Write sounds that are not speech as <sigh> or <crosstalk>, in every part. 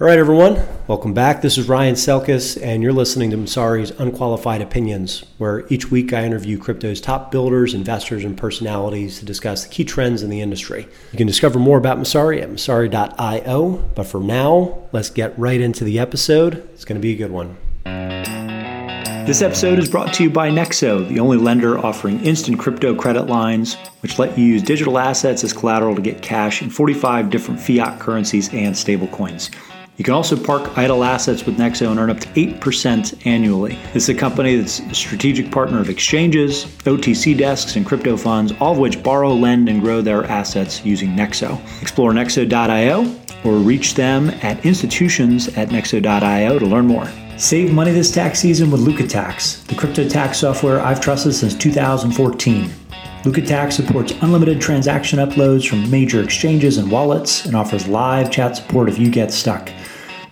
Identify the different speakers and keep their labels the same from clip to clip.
Speaker 1: All right, everyone, welcome back. This is Ryan Selkis, and you're listening to Messari's Unqualified Opinions, where each week I interview crypto's top builders, investors, and personalities to discuss the key trends in the industry. You can discover more about Messari at messari.io, but for now, let's get right into the episode. It's going to be a good one. This episode is brought to you by Nexo, the only lender offering instant crypto credit lines, which let you use digital assets as collateral to get cash in 45 different fiat currencies and stablecoins. You can also park idle assets with Nexo and earn up to 8% annually. Is a company that's a strategic partner of exchanges, OTC desks, and crypto funds, all of which borrow, lend, and grow their assets using Nexo. Explore nexo.io or reach them at institutions at nexo.io to learn more. Save money this tax season with LukkaTax, the crypto tax software I've trusted since 2014. LukkaTax supports unlimited transaction uploads from major exchanges and wallets and offers live chat support if you get stuck.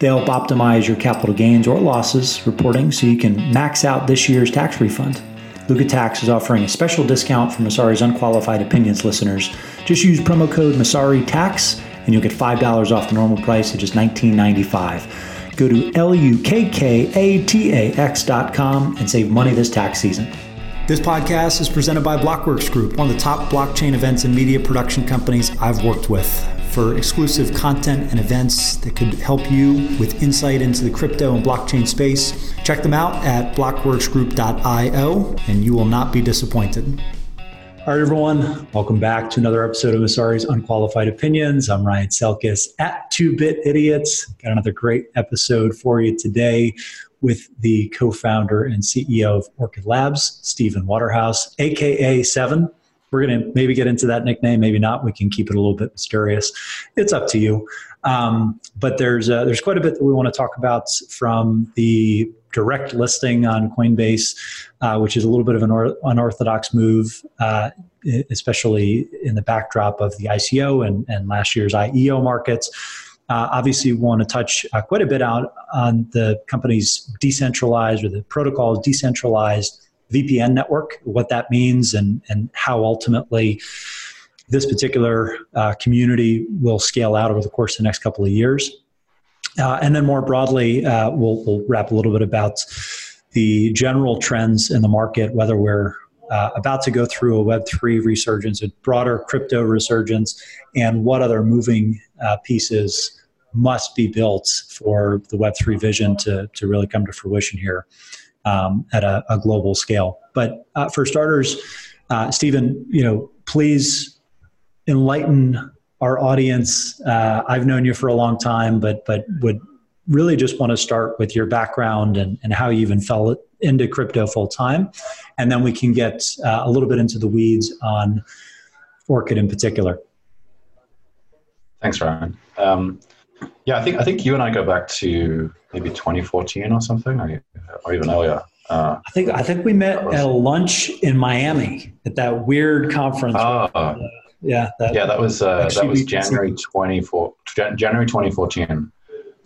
Speaker 1: They help optimize your capital gains or losses reporting so you can max out this year's tax refund. Lukka Tax is offering a special discount for Messari's unqualified opinions listeners. Just use promo code Messari Tax and you'll get $5 off the normal price of just $19.95. Go to L-U-K-K-A-T-A-X.com and save money this tax season. This podcast is presented by Blockworks Group, one of the top blockchain events and media production companies I've worked with for exclusive content and events that could help you with insight into the crypto and blockchain space. Check them out at blockworksgroup.io and you will not be disappointed. All right, everyone, welcome back to another episode of Messari's Unqualified Opinions. I'm Ryan Selkis at 2 Bit Idiots. Got another great episode for you today with the co founder and CEO of Orchid Labs, Steven Waterhouse, AKA Seven we're going to maybe get into that nickname, maybe not. We can keep it a little bit mysterious. It's up to you. Um, but there's uh, there's quite a bit that we want to talk about from the direct listing on Coinbase, uh, which is a little bit of an or- unorthodox move, uh, especially in the backdrop of the ICO and, and last year's IEO markets. Uh, obviously, we want to touch uh, quite a bit out on the company's decentralized or the protocol's decentralized VPN network, what that means, and, and how ultimately this particular uh, community will scale out over the course of the next couple of years. Uh, and then more broadly, uh, we'll, we'll wrap a little bit about the general trends in the market, whether we're uh, about to go through a Web3 resurgence, a broader crypto resurgence, and what other moving uh, pieces must be built for the Web3 vision to, to really come to fruition here um, at a, a, global scale. But uh, for starters, uh, Steven, you know, please enlighten our audience. Uh, I've known you for a long time, but but would really just want to start with your background and, and how you even fell into crypto full time, and then we can get uh, a little bit into the weeds on Orchid in particular.
Speaker 2: Thanks, Ryan. Um, yeah, I think I think you and I go back to maybe 2014 or something, or, or even earlier.
Speaker 1: Uh, I think I think we met at a lunch in Miami at that weird conference.
Speaker 2: Oh, uh,
Speaker 1: yeah,
Speaker 2: that, yeah, that was uh, that was January 24 January 2014.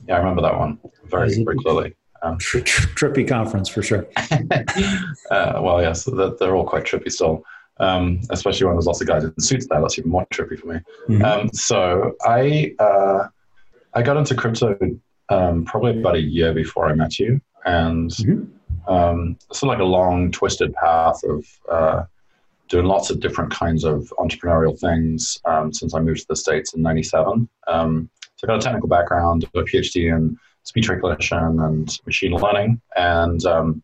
Speaker 2: Yeah, I remember that one very very clearly.
Speaker 1: Um, tri- trippy conference for sure. <laughs>
Speaker 2: Uh, well, yes, they're all quite trippy still. Um, especially when there's lots of guys in suits there. That's even more trippy for me. Mm-hmm. Um, so I uh, I got into crypto um, probably about a year before I met you, and mm-hmm. um, it's sort of like a long, twisted path of uh, doing lots of different kinds of entrepreneurial things um, since I moved to the states in '97. Um, so I got a technical background, a PhD in speech recognition and machine learning, and um,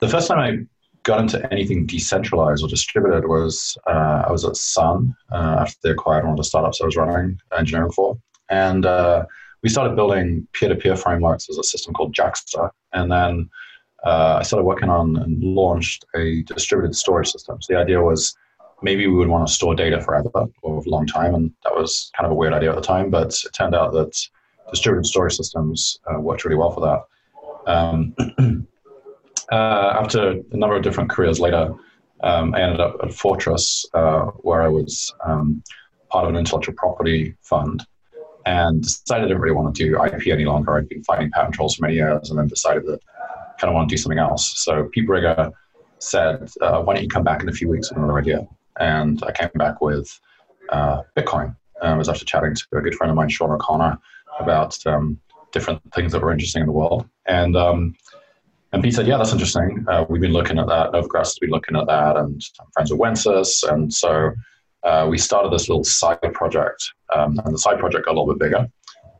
Speaker 2: the first time I got into anything decentralized or distributed was uh, I was at Sun uh, after they acquired one of the startups I was running engineering for, and uh, we started building peer-to-peer frameworks as a system called JXTA, and then uh, I started working on and launched a distributed storage system. So the idea was maybe we would want to store data forever or a long time, and that was kind of a weird idea at the time. But it turned out that distributed storage systems uh, worked really well for that. Um, <clears throat> uh, after a number of different careers later, um, I ended up at Fortress, uh, where I was um, part of an intellectual property fund and decided I didn't really want to do IP any longer. I'd been fighting patent trolls for many years and then decided that I kind of want to do something else. So Pete Briger said, uh, why don't you come back in a few weeks with another idea? And I came back with uh, Bitcoin. Um, I was after chatting to a good friend of mine, Sean O'Connor, about um, different things that were interesting in the world. And um, and Pete said, "Yeah, that's interesting. Uh, we've been looking at that. Novogratz has been looking at that, and I'm friends with Wences, and so uh, we started this little side project. Um, and the side project got a little bit bigger.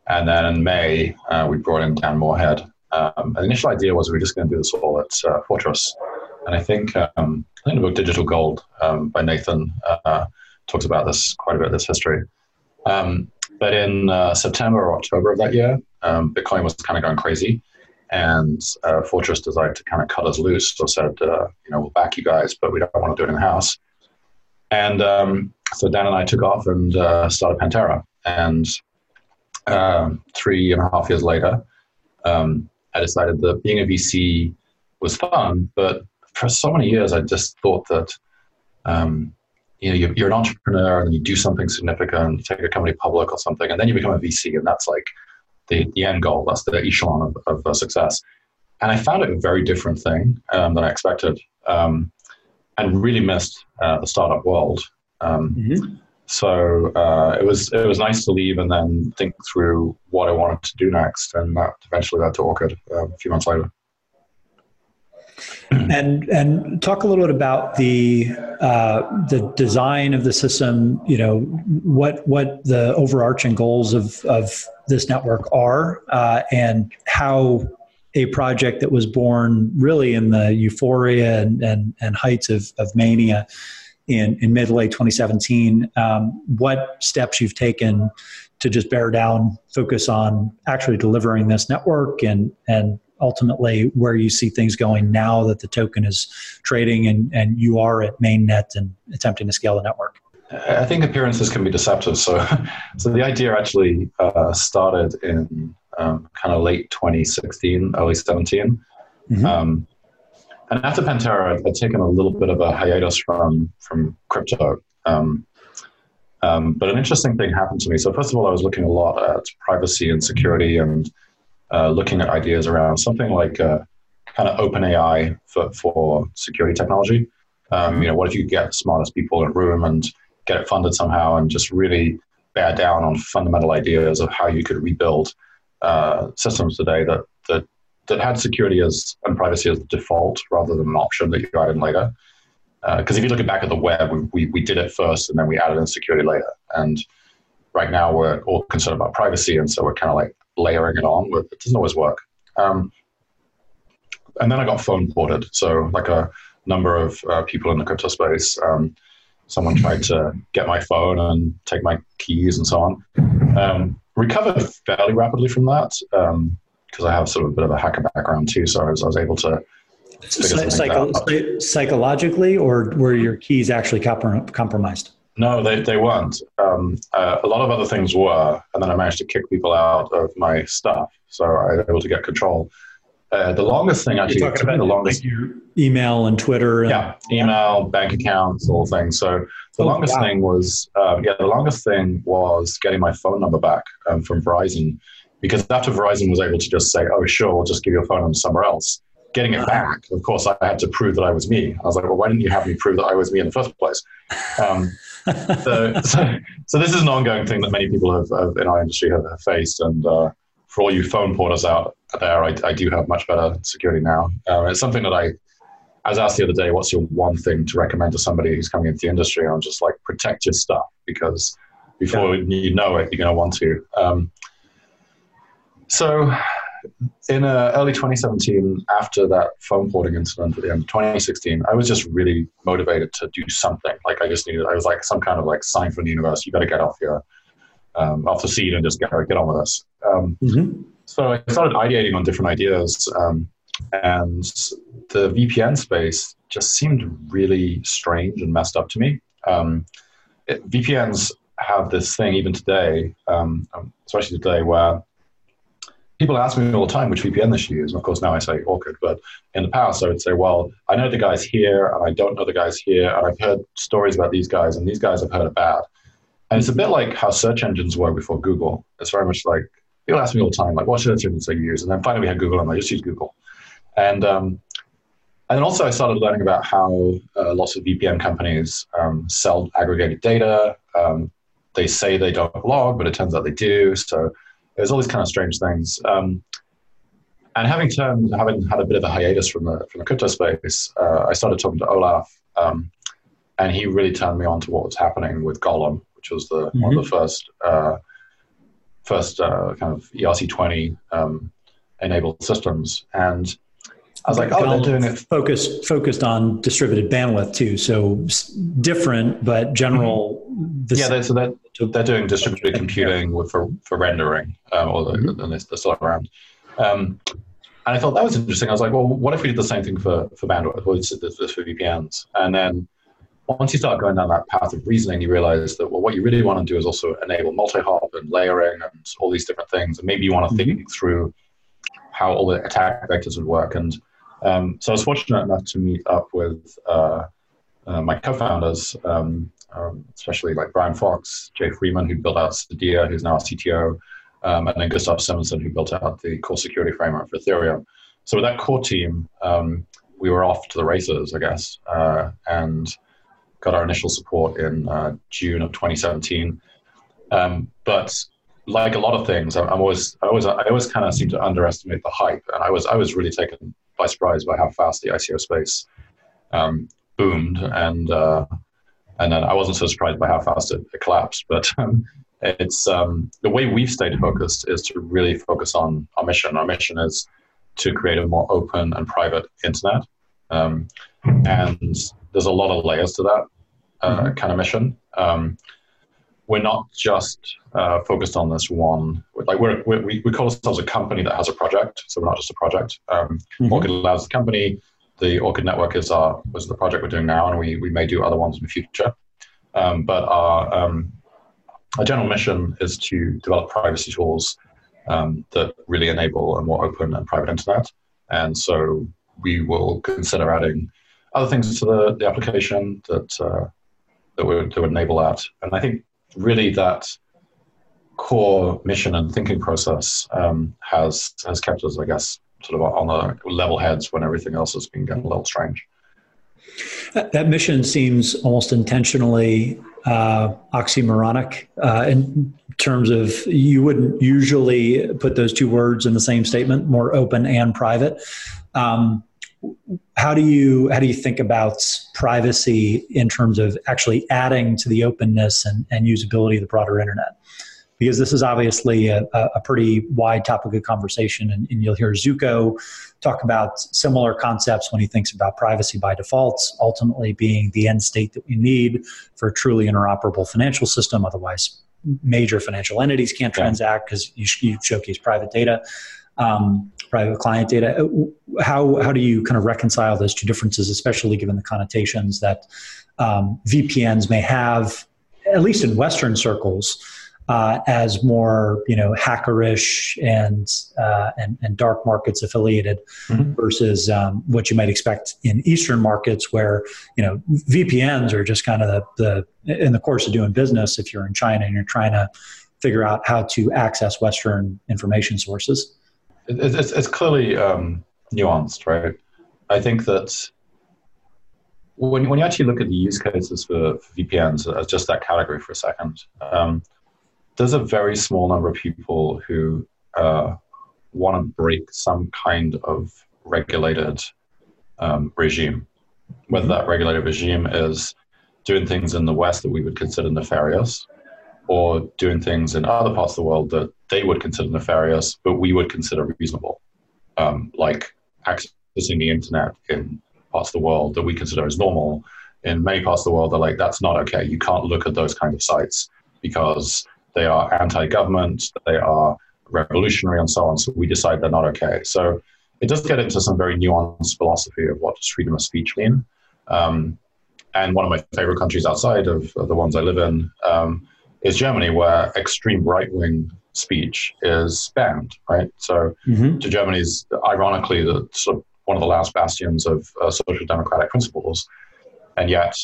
Speaker 2: And then in May, uh, we brought in Dan Morehead. Um, the initial idea was we were just going to do this all at uh, Fortress. And I think um, I think the book Digital Gold um, by Nathan uh, talks about this quite a bit. This history. Um, but in uh, September or October of that year, um, Bitcoin was kind of going crazy, and uh, Fortress decided to kind of cut us loose. So said, you know, we'll back you guys, but we don't want to do it in house. And um, so Dan and I took off and uh, started Pantera. And um, three and a half years later, um, I decided that being a VC was fun, but for so many years, I just thought that um, you know, you're, an entrepreneur and you do something significant, take a company public or something, and then you become a VC, and that's like the, the end goal. That's the echelon of, of uh, success. And I found it a very different thing um, than I expected, um, and really missed uh, the startup world. Um, mm-hmm. So uh, it was it was nice to leave and then think through what I wanted to do next, and that eventually led to Orchid uh, a few months later. <clears throat>
Speaker 1: and and talk a little bit about the uh, the design of the system. You know what what the overarching goals of of this network are, uh, and how a project that was born really in the euphoria and and, and heights of, of mania in in mid late 2017. Um, what steps you've taken to just bear down, focus on actually delivering this network and and ultimately where you see things going now that the token is trading and, and you are at mainnet and attempting to scale the network?
Speaker 2: I think appearances can be deceptive. So, <laughs> so the idea actually uh, started in um, kind of late 2016, early 17. Mm-hmm. Um, and after Pantera, I'd, I'd, taken a little bit of a hiatus from from crypto. Um, um, but an interesting thing happened to me. So first of all, I was looking a lot at privacy and security and uh, looking at ideas around something like uh, kind of open AI for, for security technology. Um, you know, what if you get the smartest people in a room and get it funded somehow and just really bear down on fundamental ideas of how you could rebuild uh, systems today that, that had security as and privacy as the default rather than an option that you add in later. Because uh, if you look back at the web, we, we, we did it first and then we added in security later. And right now we're all concerned about privacy, and so we're kind of like layering it on, but it doesn't always work. Um, and then I got phone ported. So, like a number of uh, people in the crypto space, um, someone tried to get my phone and take my keys and so on. Um, recovered fairly rapidly from that because I have sort of a bit of a hacker background too. So I was, I was able to.
Speaker 1: Psycho- psychologically, or were your keys actually compromised?
Speaker 2: No, they, they weren't. Um, uh, a lot of other things were, and then I managed to kick people out of my stuff, so I was able to get control. Uh, the longest thing actually,
Speaker 1: You're talking about the longest like your email and Twitter. And,
Speaker 2: yeah, email, bank accounts, all things. So the oh, longest wow. thing was, um, yeah, the longest thing was getting my phone number back um, from Verizon, because after Verizon was able to just say, "Oh, sure, we'll just give your phone number somewhere else," getting it back, of course, I had to prove that I was me. I was like, well, why didn't you have me prove that I was me in the first place? Um, so, <laughs> so, so, this is an ongoing thing that many people have, have in our industry have, have faced. And uh, for all you phone porters out there, I, I do have much better security now. Uh, it's something that I, I was asked the other day, what's your one thing to recommend to somebody who's coming into the industry? And I'm just like, protect your stuff because before yeah. you know it, you're going to want to. Um, so in uh, early 2017, after that phone porting incident at the end of 2016, I was just really motivated to do something. Like I just needed, I was like some kind of like sign from the universe. You got to get off your um, off the seat and just get get on with this. Um, mm-hmm. So I started ideating on different ideas, um, and the VPN space just seemed really strange and messed up to me. Um, it, VPNs have this thing even today, um, especially today, where people ask me all the time which VPN they should use. And of course, now I say Orchid. But in the past, I would say, well, I know the guys here, and I don't know the guys here, and I've heard stories about these guys, and these guys have heard bad. And it's a bit like how search engines were before Google. It's very much like people ask me all the time, like, what search engines do you use? And then finally, we had Google, and I just use Google. And um, and also, I started learning about how uh, lots of VPN companies um, sell aggregated data. Um, they say they don't log, but it turns out they do. So there's all these kind of strange things. Um, and having turned, having had a bit of a hiatus from the from the crypto space, uh, I started talking to Olaf, um, and he really turned me on to what was happening with Golem, which was the mm-hmm. one of the mm-hmm. first uh, first uh, kind of ERC20 um, enabled systems. And I was like, oh, they're doing it
Speaker 1: focused focused on distributed bandwidth too. So different, but general.
Speaker 2: Mm-hmm. Yeah, they're, so they're, they're doing distributed computing for for rendering, um, or mm-hmm. they're, they're still around. Um, and I thought that was interesting. I was like, well, what if we did the same thing for for bandwidth? What if this for VPNs? And then once you start going down that path of reasoning, you realize that well, what you really want to do is also enable multi-hop and layering and all these different things. And maybe you want to think mm-hmm. through how all the attack vectors would work. And um, so I was fortunate enough to meet up with uh, uh, my co-founders, um, um, especially like Brian Fox, Jay Freeman, who built out Cydia, who's now our CTO, um, and then Gustav Simonsson, who built out the core security framework for Ethereum. So with that core team, um, we were off to the races, I guess, uh, and got our initial support in uh, June of 2017. Um, but like a lot of things, I'm, always, I always, I always kind of seem to underestimate the hype, and I was, I was really taken by surprise by how fast the ICO space um, boomed, and uh, and then I wasn't so surprised by how fast it, it collapsed. But um, it's um, the way we've stayed focused is to really focus on our mission. Our mission is to create a more open and private internet, um, and there's a lot of layers to that uh, mm-hmm. kind of mission. Um, we're not just uh, focused on this one. Like we're, we we call ourselves a company that has a project, so we're not just a project. Um, mm-hmm. Orchid allows the company. The Orchid Network is our was the project we're doing now, and we we may do other ones in the future. Um, but our um, our general mission is to develop privacy tools um, that really enable a more open and private internet. And so we will consider adding other things to the, the application that uh, that would, that would enable that. And I think really that core mission and thinking process um, has has kept us, I guess, sort of on the level heads when everything else has been getting a little strange.
Speaker 1: That mission seems almost intentionally uh, oxymoronic uh, in terms of you wouldn't usually put those two words in the same statement, more open and private. Um, how do you how do you think about privacy in terms of actually adding to the openness and, and usability of the broader internet? Because this is obviously a, a pretty wide topic of conversation, and, and, you'll hear Zooko talk about similar concepts when he thinks about privacy by default, ultimately being the end state that we need for a truly interoperable financial system. Otherwise, major financial entities can't transact because you, you showcase private data um, private client data. Uh, how, how do you kind of reconcile those two differences, especially given the connotations that um, VPNs may have, at least in Western circles, uh, as more you know hackerish and uh, and, and dark markets affiliated mm-hmm. versus um, what you might expect in Eastern markets, where you know VPNs are just kind of the, the in the course of doing business. If you're in China and you're trying to figure out how to access Western information sources
Speaker 2: it's, it's clearly um, nuanced, right? I think that when, when you actually look at the use cases for, for VPNs as just that category for a second, um, there's a very small number of people who uh, want to break some kind of regulated um, regime. Whether that regulated regime is doing things in the West that we would consider nefarious, or doing things in other parts of the world that they would consider nefarious, but we would consider reasonable, um, like accessing the internet in parts of the world that we consider as normal. In many parts of the world, they're like, that's not okay. You can't look at those kind of sites because they are anti government, they are revolutionary, and so on. So we decide they're not okay. So it does get into some very nuanced philosophy of what does freedom of speech mean. Um, and one of my favorite countries outside of, of the ones I live in um, is Germany, where extreme right wing speech is banned, right? So, mm-hmm. to Germany's ironically the sort of one of the last bastions of uh, social democratic principles, and yet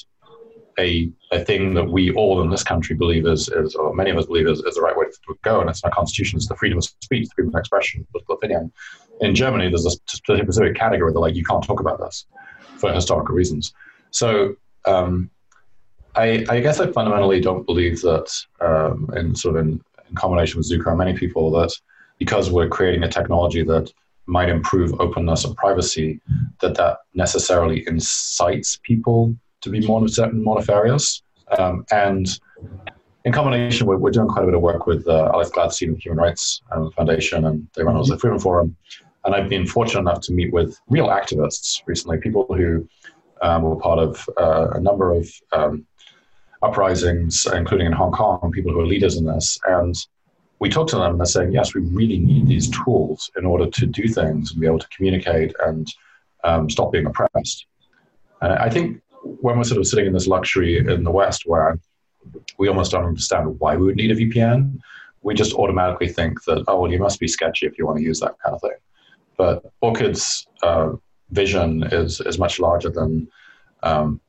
Speaker 2: a, a thing that we all in this country believe is, is or many of us believe is, is the right way to go, and it's in our constitution, it's the freedom of speech, freedom of expression, political opinion. In Germany, there's a specific category that like you can't talk about this for historical reasons. So um, I, I, guess I fundamentally don't believe that um, in sort of in in combination with Zooko and many people, that because we're creating a technology that might improve openness and privacy, that that necessarily incites people to be more, more nefarious. Um, and in combination, we're, we're, doing quite a bit of work with uh, Alex Gladstein of Human Rights um, Foundation, and they run also the Freedom Forum. And I've been fortunate enough to meet with real activists recently, people who um, were part of uh, a number of um, uprisings, including in Hong Kong, people who are leaders in this. And we talked to them and they're saying, yes, we really need these tools in order to do things and be able to communicate and um, stop being oppressed. And I think when we're sort of sitting in this luxury in the West where we almost don't understand why we would need a VPN, we just automatically think that, oh, well, you must be sketchy if you want to use that kind of thing. But Orchid's uh, vision is, is much larger than um,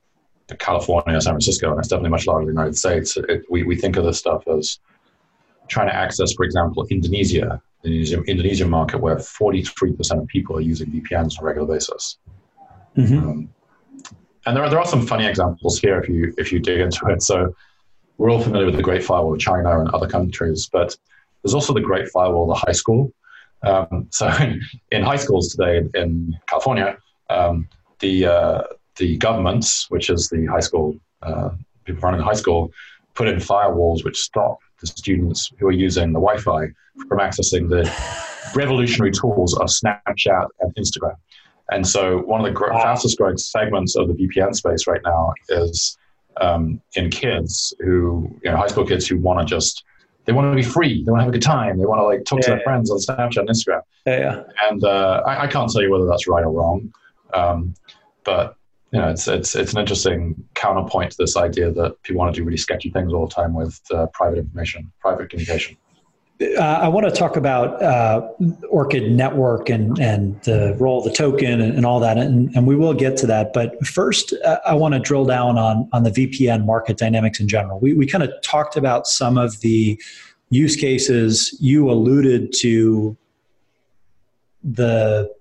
Speaker 2: California, or San Francisco, and it's definitely much larger than the United States. It, we, we think of this stuff as trying to access, for example, Indonesia, the Indonesian, Indonesian market where 43% of people are using VPNs on a regular basis. Mm-hmm. Um, and there are, there are some funny examples here if you, if you dig into it. So we're all familiar with the Great Firewall of China and other countries, but there's also the Great Firewall of the high school. Um, so in, <laughs> in, high schools today in, in California, um, the uh, the governments, which is the high school uh, people running the high school, put in firewalls which stop the students who are using the Wi-Fi from accessing the <laughs> revolutionary tools of Snapchat and Instagram. And so, one of the gr- fastest growing segments of the VPN space right now is um, in kids who, you know, high school kids who want to just they want to be free. They want to have a good time. They want to like talk yeah, to their friends on Snapchat and Instagram.
Speaker 1: Yeah, yeah.
Speaker 2: And uh, I, I, can't tell you whether that's right or wrong, um, but you know, it's it's it's an interesting counterpoint to this idea that people want to do really sketchy things all the time with uh, private information, private communication.
Speaker 1: Uh, I want to talk about uh, Orchid Network and, and the role of the token and, and all that, and, and, we will get to that. But first, uh, I want to drill down on, on the VPN market dynamics in general. We, we kind of talked about some of the use cases. You alluded to the,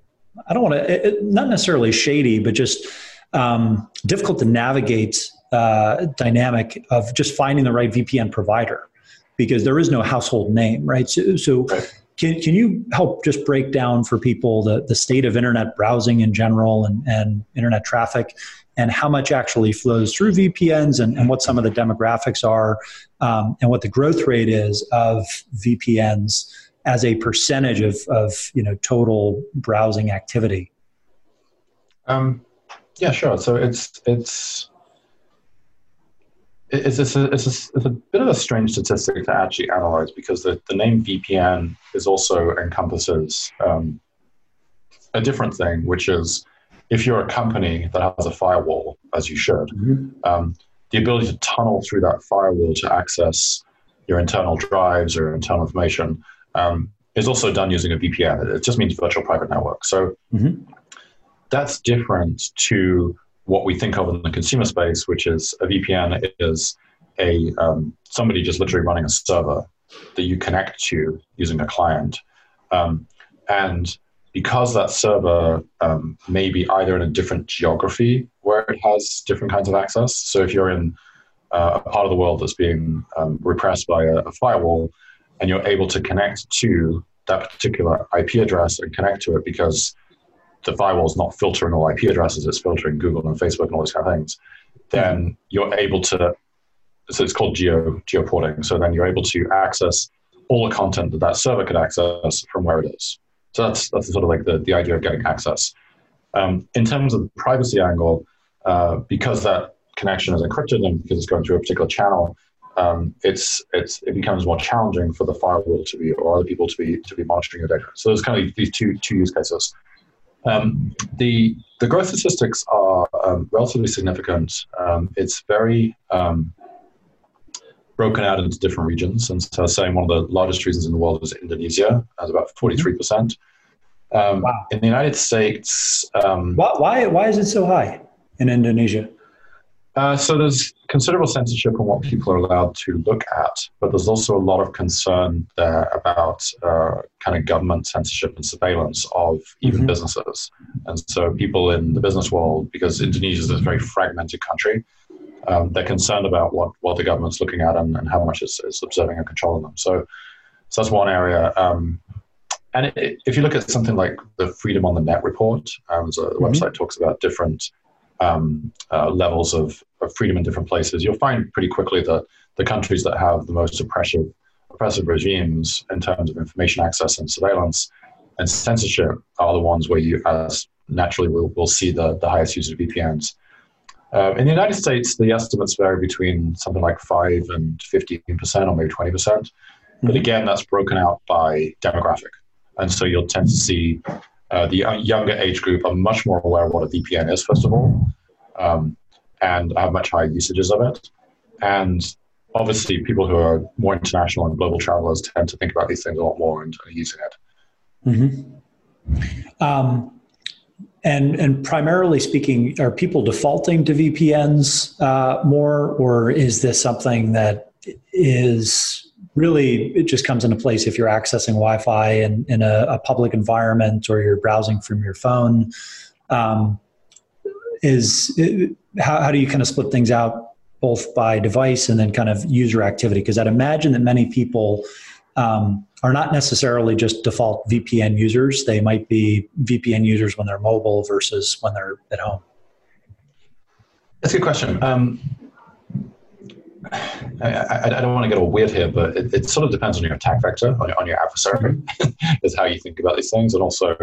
Speaker 1: I don't want to, not necessarily shady, but just um, difficult to navigate uh, dynamic of just finding the right VPN provider because there is no household name, right? So, so can, can you help just break down for people the, the state of internet browsing in general and, and internet traffic and how much actually flows through VPNs and, and what some of the demographics are um, and what the growth rate is of VPNs as a percentage of, of you know, total browsing activity?
Speaker 2: Um, yeah, sure. So it's it's it's, it's, a, it's, a, it's a bit of a strange statistic to actually analyze because the, the name VPN is also encompasses um, a different thing, which is if you're a company that has a firewall, as you should, mm-hmm. um, the ability to tunnel through that firewall to access your internal drives or internal information um, is also done using a VPN. It just means virtual private network. So mm-hmm. that's different to what we think of in the consumer space, which is a VPN is a um, somebody just literally running a server that you connect to using a client. Um, and because that server um, may be either in a different geography where it has different kinds of access. So if you're in uh, a part of the world that's being um, repressed by a, a firewall and you're able to connect to that particular IP address and connect to it because the firewall is not filtering all IP addresses, it's filtering Google and Facebook and all those kind of things, then you're able to, so it's called geo geoporting. So then you're able to access all the content that that server could access from where it is. So that's, that's sort of like the, the idea of getting access. Um, in terms of the privacy angle, uh, because that connection is encrypted and because it's going through a particular channel, um, it's, it's, it becomes more challenging for the firewall to be, or other people to be, to be monitoring your data. So there's kind of these two, two use cases. Um, the the growth statistics are um, relatively significant. Um, it's very um, broken out into different regions, and so saying one of the largest regions in the world is Indonesia, has about forty three percent. Um, wow. In the United States,
Speaker 1: um, why, why why is it so high in Indonesia?
Speaker 2: Uh, so there's considerable censorship on what people are allowed to look at, but there's also a lot of concern there about uh, kind of government censorship and surveillance of even mm-hmm. businesses. And so people in the business world, because Indonesia is a very fragmented country, um, they're concerned about what, what the government's looking at and, and how much it's, it's observing and controlling them. So so that's one area. Um, and it, if you look at something like the Freedom on the Net report, um, so the mm-hmm. website talks about different um, uh, levels of, of, freedom in different places, you'll find pretty quickly that the countries that have the most oppressive, oppressive regimes in terms of information access and surveillance and censorship are the ones where you, as naturally, will will see the, the highest use of VPNs. Uh, in the United States, the estimates vary between something like 5 and 15%, or maybe 20%. Mm-hmm. But again, that's broken out by demographic. And so you'll tend to see uh, the younger age group are much more aware of what a VPN is, first of all, um, and have much higher usages of it. And obviously, people who are more international and global travelers tend to think about these things a lot more and are using it.
Speaker 1: Mm-hmm. Um, and and primarily speaking, are people defaulting to VPNs uh, more, or is this something that is really it just comes into place if you're accessing Wi-Fi in, in a, a public environment or you're browsing from your phone? Um, is it, how, how do you kind of split things out both by device and then kind of user activity? Because I'd imagine that many people um, are not necessarily just default VPN users. They might be VPN users when they're mobile versus when they're at home.
Speaker 2: That's a good question. Um, I, I, don't want to get all weird here, but it, it, sort of depends on your attack vector, on your, on your adversary, <laughs> is how you think about these things, and also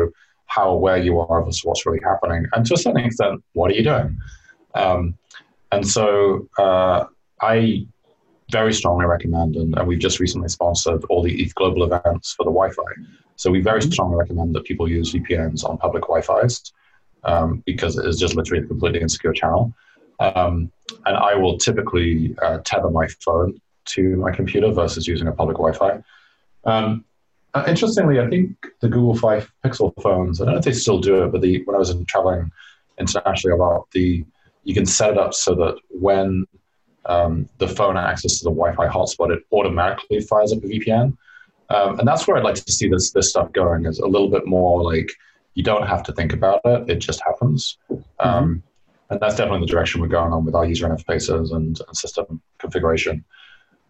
Speaker 2: how aware you are of what's really happening. And to a certain extent, what are you doing? Um, and so uh, I very strongly recommend, and, and, we've just recently sponsored all the ETH global events for the Wi-Fi. So we very mm-hmm. strongly recommend that people use VPNs on public Wi-Fi's um, because it is just literally a completely insecure channel. Um, and I will typically uh, tether my phone to my computer versus using a public Wi-Fi. Um, uh, interestingly, I think the Google Five Pixel phones. I don't know if they still do it, but the when I was in traveling internationally a lot, the you can set it up so that when um, the phone access to the Wi-Fi hotspot, it automatically fires up a VPN. Um, and that's where I'd like to see this this stuff going. Is a little bit more like you don't have to think about it; it just happens. Mm-hmm. Um, and that's definitely the direction we're going on with our user interfaces and, and system configuration.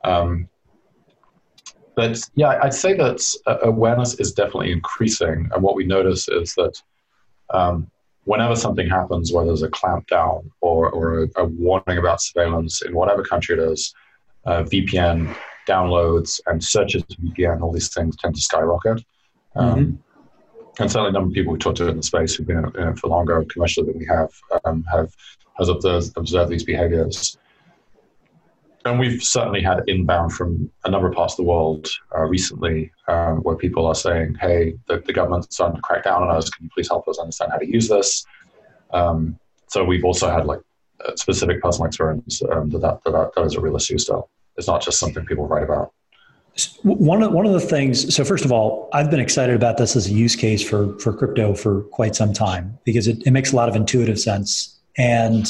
Speaker 2: Um, but yeah, I'd say that uh, awareness is definitely increasing, and what we notice is that um, whenever something happens, whether there's a clampdown or, or a, a, warning about surveillance in whatever country it is, uh, VPN downloads and searches to VPN, all these things tend to skyrocket. Um, mm-hmm. And certainly, a number of people we talked to in the space who've been for longer commercially than we have um, have has observed, observed these behaviors. And we've certainly had inbound from a number of parts of the world uh, recently um, where people are saying, hey, the, the government's starting to crack down on us. Can you please help us understand how to use this? Um, so we've also had like specific personal experience um, that, that, that, that is a real issue still. It's not just something people write about.
Speaker 1: One of, one of the things, so first of all, I've been excited about this as a use case for, for crypto for quite some time because it, it makes a lot of intuitive sense. And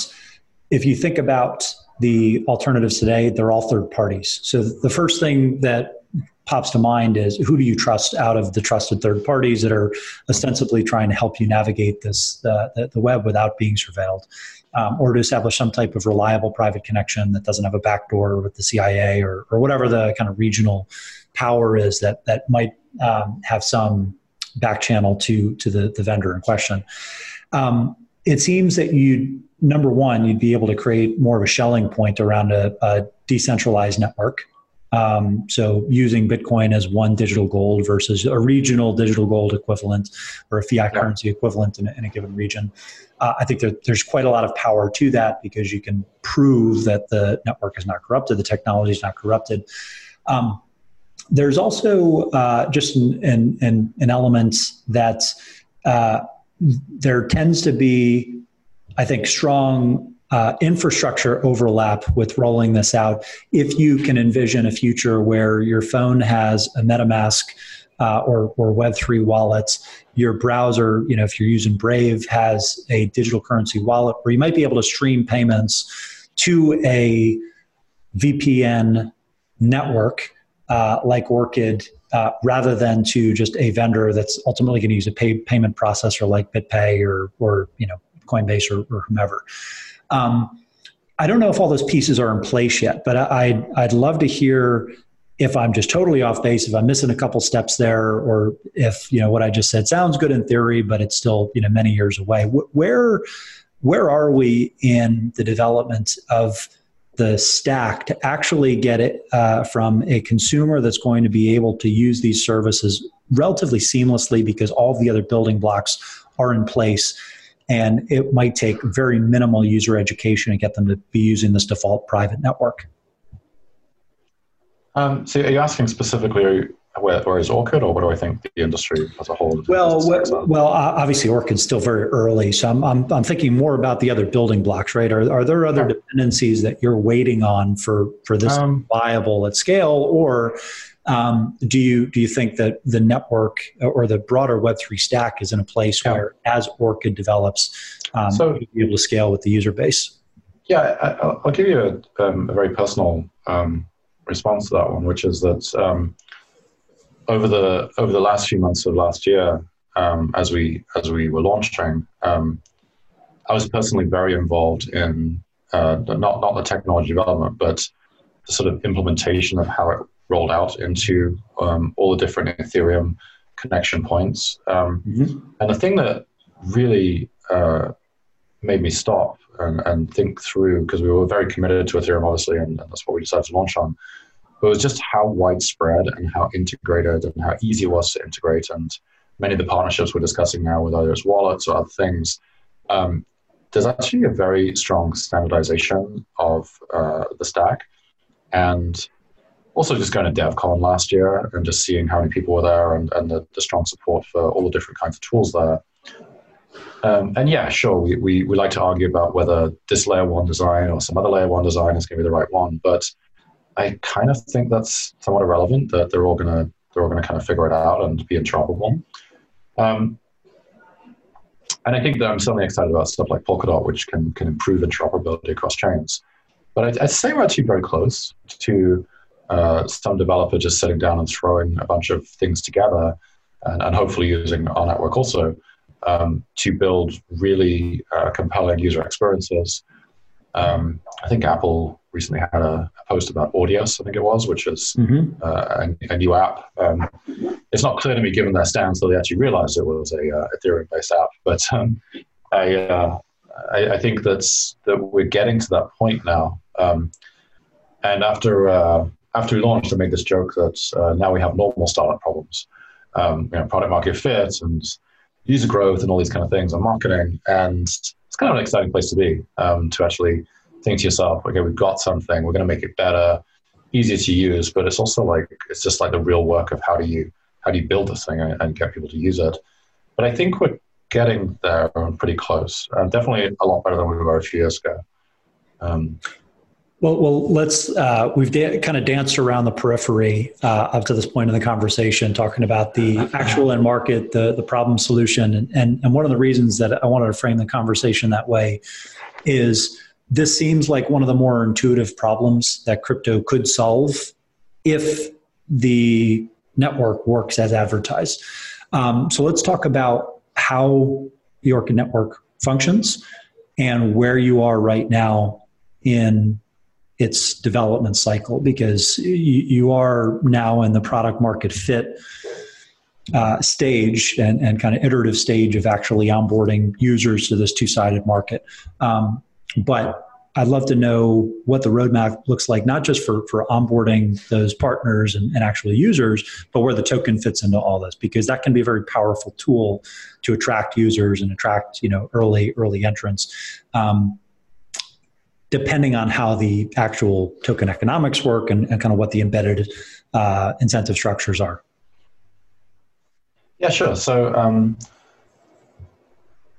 Speaker 1: if you think about the alternatives today, they're all third parties. So the first thing that pops to mind is who do you trust out of the trusted third parties that are ostensibly trying to help you navigate this the, the, web without being surveilled, um, or to establish some type of reliable private connection that doesn't have a backdoor with the CIA or, or whatever the kind of regional power is that that might um, have some back channel to to the, the vendor in question. Um, it seems that you number one, you'd be able to create more of a Schelling point around a, a decentralized network. Um, so using Bitcoin as one digital gold versus a regional digital gold equivalent or a fiat yeah. currency equivalent in a, in a given region. Uh, I think that there's quite a lot of power to that because you can prove that the network is not corrupted, the technology is not corrupted. Um, there's also uh, just an, an, an, element that uh, there tends to be I think, strong uh, infrastructure overlap with rolling this out. If you can envision a future where your phone has a MetaMask uh, or, or Web3 wallets, your browser, you know, if you're using Brave, has a digital currency wallet where you might be able to stream payments to a VPN network uh, like Orchid uh, rather than to just a vendor that's ultimately going to use a pay, payment processor like BitPay or, or you know Coinbase or, or whomever. Um, I don't know if all those pieces are in place yet, but I, I'd, I'd love to hear if I'm just totally off base, if I'm missing a couple steps there, or if you know what I just said sounds good in theory, but it's still you know many years away. Where where are we in the development of the stack to actually get it uh, from a consumer that's going to be able to use these services relatively seamlessly because all the other building blocks are in place and it might take very minimal user education to get them to be using this default private network
Speaker 2: um, so are you asking specifically where, where is Orchid, or what do I think the industry as a whole?
Speaker 1: Well, well, well, obviously Orchid's still very early, so I'm, I'm, I'm thinking more about the other building blocks, right? Are, are there other dependencies that you're waiting on for for this um, viable at scale, or um, do you do you think that the network or the broader Web three stack is in a place yeah. where, as Orchid develops, um, so, you'll be able to scale with the user base?
Speaker 2: Yeah, I, will give you a, um, a very personal um, response to that one, which is that um, over the over the last few months of last year, um, as we as we were launching, um, I was personally very involved in uh, not not the technology development, but the sort of implementation of how it rolled out into um, all the different Ethereum connection points. Um, mm-hmm. And the thing that really uh, made me stop and, and think through, because we were very committed to Ethereum, obviously, and, and that's what we decided to launch on, but it was just how widespread and how integrated and how easy it was to integrate. And many of the partnerships we're discussing now with either wallets or other things, um, there's actually a very strong standardization of uh, the stack. And also just going to DevCon last year and just seeing how many people were there and, and the, the strong support for all the different kinds of tools there. Um, and yeah, sure, we, we, we like to argue about whether this layer one design or some other layer one design is going to be the right one. But I kind of think that's somewhat irrelevant. That they're all gonna they're all gonna kind of figure it out and be interoperable. Um, and I think that I'm certainly excited about stuff like Polkadot, which can can improve interoperability across chains. But I'd, I'd say we're actually very close to uh, some developer just sitting down and throwing a bunch of things together, and, and hopefully using our network also um, to build really uh, compelling user experiences. Um, I think Apple recently had a, a, post about Audius, I think it was, which is mm-hmm. uh, a, a, new app. Um, it's not clear to me, given their stance, that they actually realized it was a uh, Ethereum-based app. But um, I, uh, I, I, think that's that we're getting to that point now. Um, and after uh, after we launched, I made this joke that uh, now we have normal startup problems, um, you know, product market fit and user growth and all these kind of things on marketing. And it's kind of an exciting place to be um, to actually think to yourself, okay, we've got something, we're going to make it better, easier to use, but it's also like it's just like the real work of how do you how do you build this thing and, and get people to use it. But I think we're getting there pretty close. Uh, definitely a lot better than we were a few years ago. Um,
Speaker 1: well, well, let's. Uh, we've da- kind of danced around the periphery uh, up to this point in the conversation, talking about the actual end market, the the problem solution, and, and and one of the reasons that I wanted to frame the conversation that way is this seems like one of the more intuitive problems that crypto could solve if the network works as advertised. Um, so let's talk about how the Orchid network functions and where you are right now in its development cycle because you, you are now in the product market fit uh, stage and, and kind of iterative stage of actually onboarding users to this two-sided market. Um, but I'd love to know what the roadmap looks like, not just for, for onboarding those partners and, and actual users, but where the token fits into all this, because that can be a very powerful tool to attract users and attract you know early early entrants. Um, depending on how the actual token economics work and, and kind of what the embedded uh, incentive structures are.
Speaker 2: Yeah, sure. So um,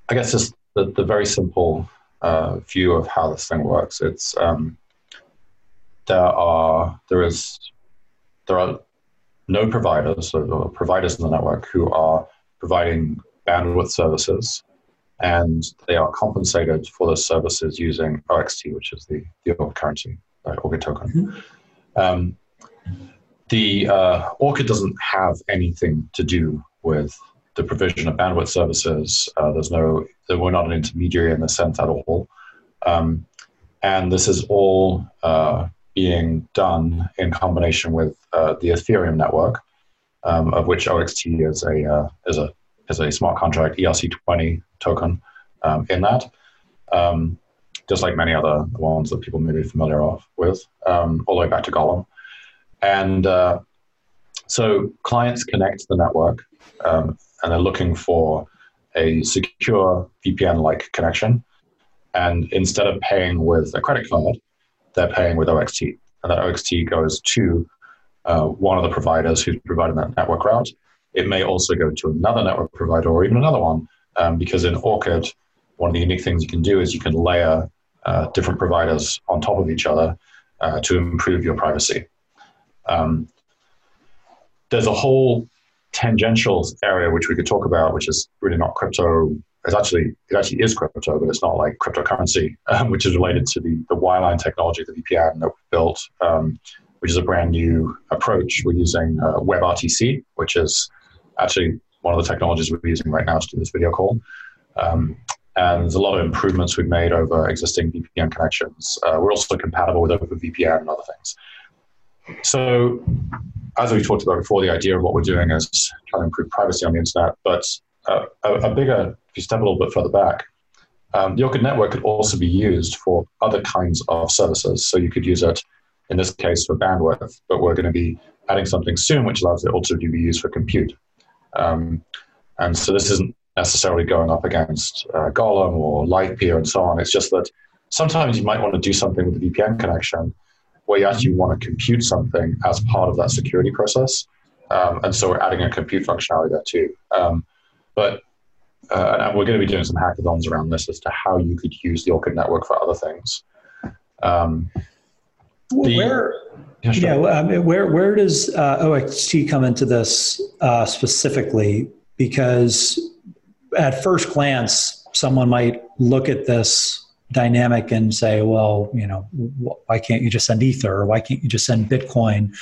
Speaker 2: I guess just the, the very simple uh, view of how this thing works. It's um, there are there is there are no providers or providers in the network who are providing bandwidth services, and they are compensated for those services using OXT, which is the the Orchid currency, uh, Orchid token. Mm-hmm. Um, the uh, Orchid doesn't have anything to do with the provision of bandwidth services. Uh, there's no, we're not an intermediary in the sense at all. Um, and this is all uh, being done in combination with uh, the Ethereum network, um, of which OXT is a uh, is a is a smart contract ERC20 token um, in that, um, just like many other ones that people may be familiar with, um, all the way back to Golem. And uh, so clients connect to the network, um, and they're looking for a secure VPN-like connection. And instead of paying with a credit card, they're paying with OXT. And that OXT goes to uh, one of the providers who's providing that network route. It may also go to another network provider or even another one, um, because in Orchid, one of the unique things you can do is you can layer uh, different providers on top of each other uh, to improve your privacy. Um, there's a whole tangential area which we could talk about, which is really not crypto. It's actually it actually is crypto, but it's not like cryptocurrency, um, which is related to the the Wireline technology, the VPN that we built, um, which is a brand new approach. We're using uh, WebRTC, which is actually one of the technologies we're using right now to do this video call. Um, and there's a lot of improvements we've made over existing VPN connections. Uh, we're also compatible with OpenVPN and other things. So, as we talked about before, the idea of what we're doing is trying to improve privacy on the internet. But uh, a, a, bigger, if you step a little bit further back, um, the Orchid network could also be used for other kinds of services. So you could use it, in this case, for bandwidth, but we're going to be adding something soon which allows it also to be used for compute. Um, and so this isn't necessarily going up against uh, Golem or Livepeer and so on. It's just that sometimes you might want to do something with the VPN connection where you actually want to compute something as part of that security process. Um, and so we're adding a compute functionality there too. Um, but uh, and we're going to be doing some hackathons around this as to how you could use the Orchid network for other things. Um,
Speaker 1: the, where, yeah, sure. yeah um, where where does uh, OXT come into this uh, specifically? Because at first glance, someone might look at this dynamic and say, well, you know, why can't you just send Ether or why can't you just send Bitcoin?